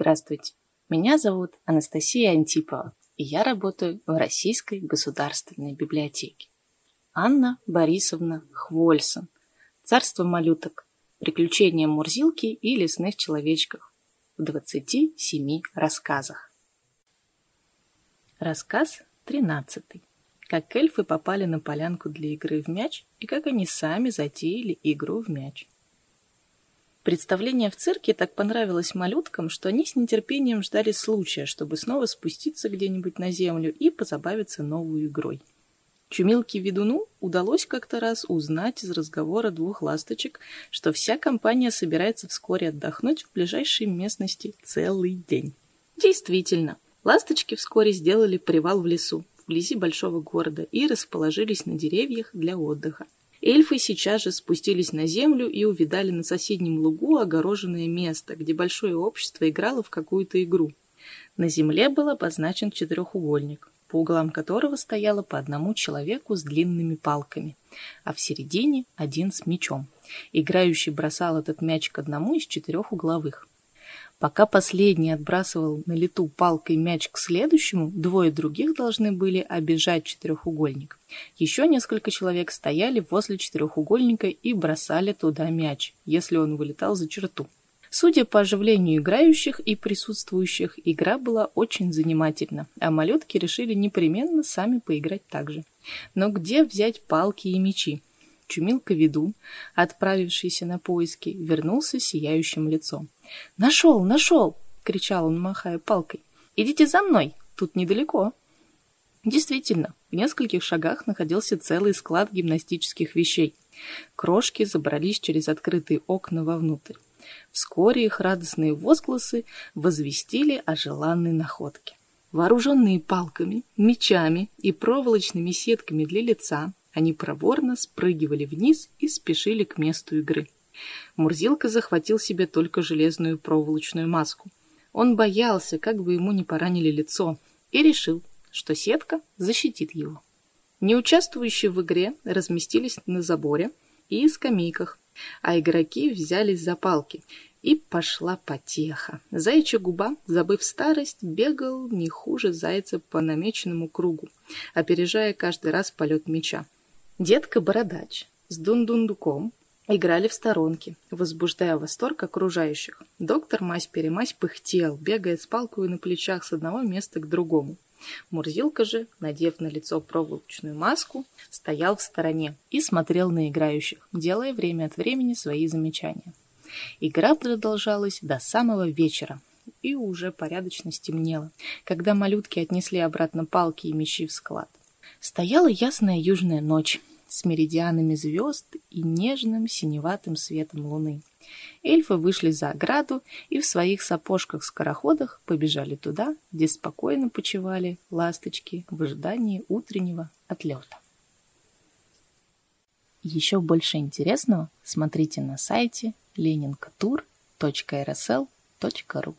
Здравствуйте, меня зовут Анастасия Антипова, и я работаю в Российской государственной библиотеке. Анна Борисовна Хвольсон. Царство малюток. Приключения Мурзилки и лесных человечков. В 27 рассказах. Рассказ 13. Как эльфы попали на полянку для игры в мяч и как они сами затеяли игру в мяч. Представление в цирке так понравилось малюткам, что они с нетерпением ждали случая, чтобы снова спуститься где-нибудь на землю и позабавиться новой игрой. Чумилке-ведуну удалось как-то раз узнать из разговора двух ласточек, что вся компания собирается вскоре отдохнуть в ближайшей местности целый день. Действительно, ласточки вскоре сделали привал в лесу, вблизи большого города, и расположились на деревьях для отдыха. Эльфы сейчас же спустились на землю и увидали на соседнем лугу огороженное место, где большое общество играло в какую-то игру. На земле был обозначен четырехугольник, по углам которого стояло по одному человеку с длинными палками, а в середине один с мечом. Играющий бросал этот мяч к одному из четырех угловых. Пока последний отбрасывал на лету палкой мяч к следующему, двое других должны были обижать четырехугольник. Еще несколько человек стояли возле четырехугольника и бросали туда мяч, если он вылетал за черту. Судя по оживлению играющих и присутствующих, игра была очень занимательна, а малютки решили непременно сами поиграть так же. Но где взять палки и мечи? Чумилка Ведун, отправившийся на поиски, вернулся сияющим лицом. «Нашел, нашел!» — кричал он, махая палкой. «Идите за мной, тут недалеко». Действительно, в нескольких шагах находился целый склад гимнастических вещей. Крошки забрались через открытые окна вовнутрь. Вскоре их радостные возгласы возвестили о желанной находке. Вооруженные палками, мечами и проволочными сетками для лица, они проворно спрыгивали вниз и спешили к месту игры. Мурзилка захватил себе только железную проволочную маску. Он боялся, как бы ему не поранили лицо, и решил, что сетка защитит его. Неучаствующие в игре разместились на заборе и скамейках, а игроки взялись за палки, и пошла потеха. Заячья губа, забыв старость, бегал не хуже зайца по намеченному кругу, опережая каждый раз полет меча. Детка-бородач с дундундуком играли в сторонке, возбуждая восторг окружающих. Доктор мась-перемась пыхтел, бегая с палкой на плечах с одного места к другому. Мурзилка же, надев на лицо проволочную маску, стоял в стороне и смотрел на играющих, делая время от времени свои замечания. Игра продолжалась до самого вечера, и уже порядочно стемнело, когда малютки отнесли обратно палки и мечи в склад. Стояла ясная южная ночь, с меридианами звезд и нежным синеватым светом луны. Эльфы вышли за ограду и в своих сапожках-скороходах побежали туда, где спокойно почивали ласточки в ожидании утреннего отлета. Еще больше интересного смотрите на сайте leninkatur.rsl.ru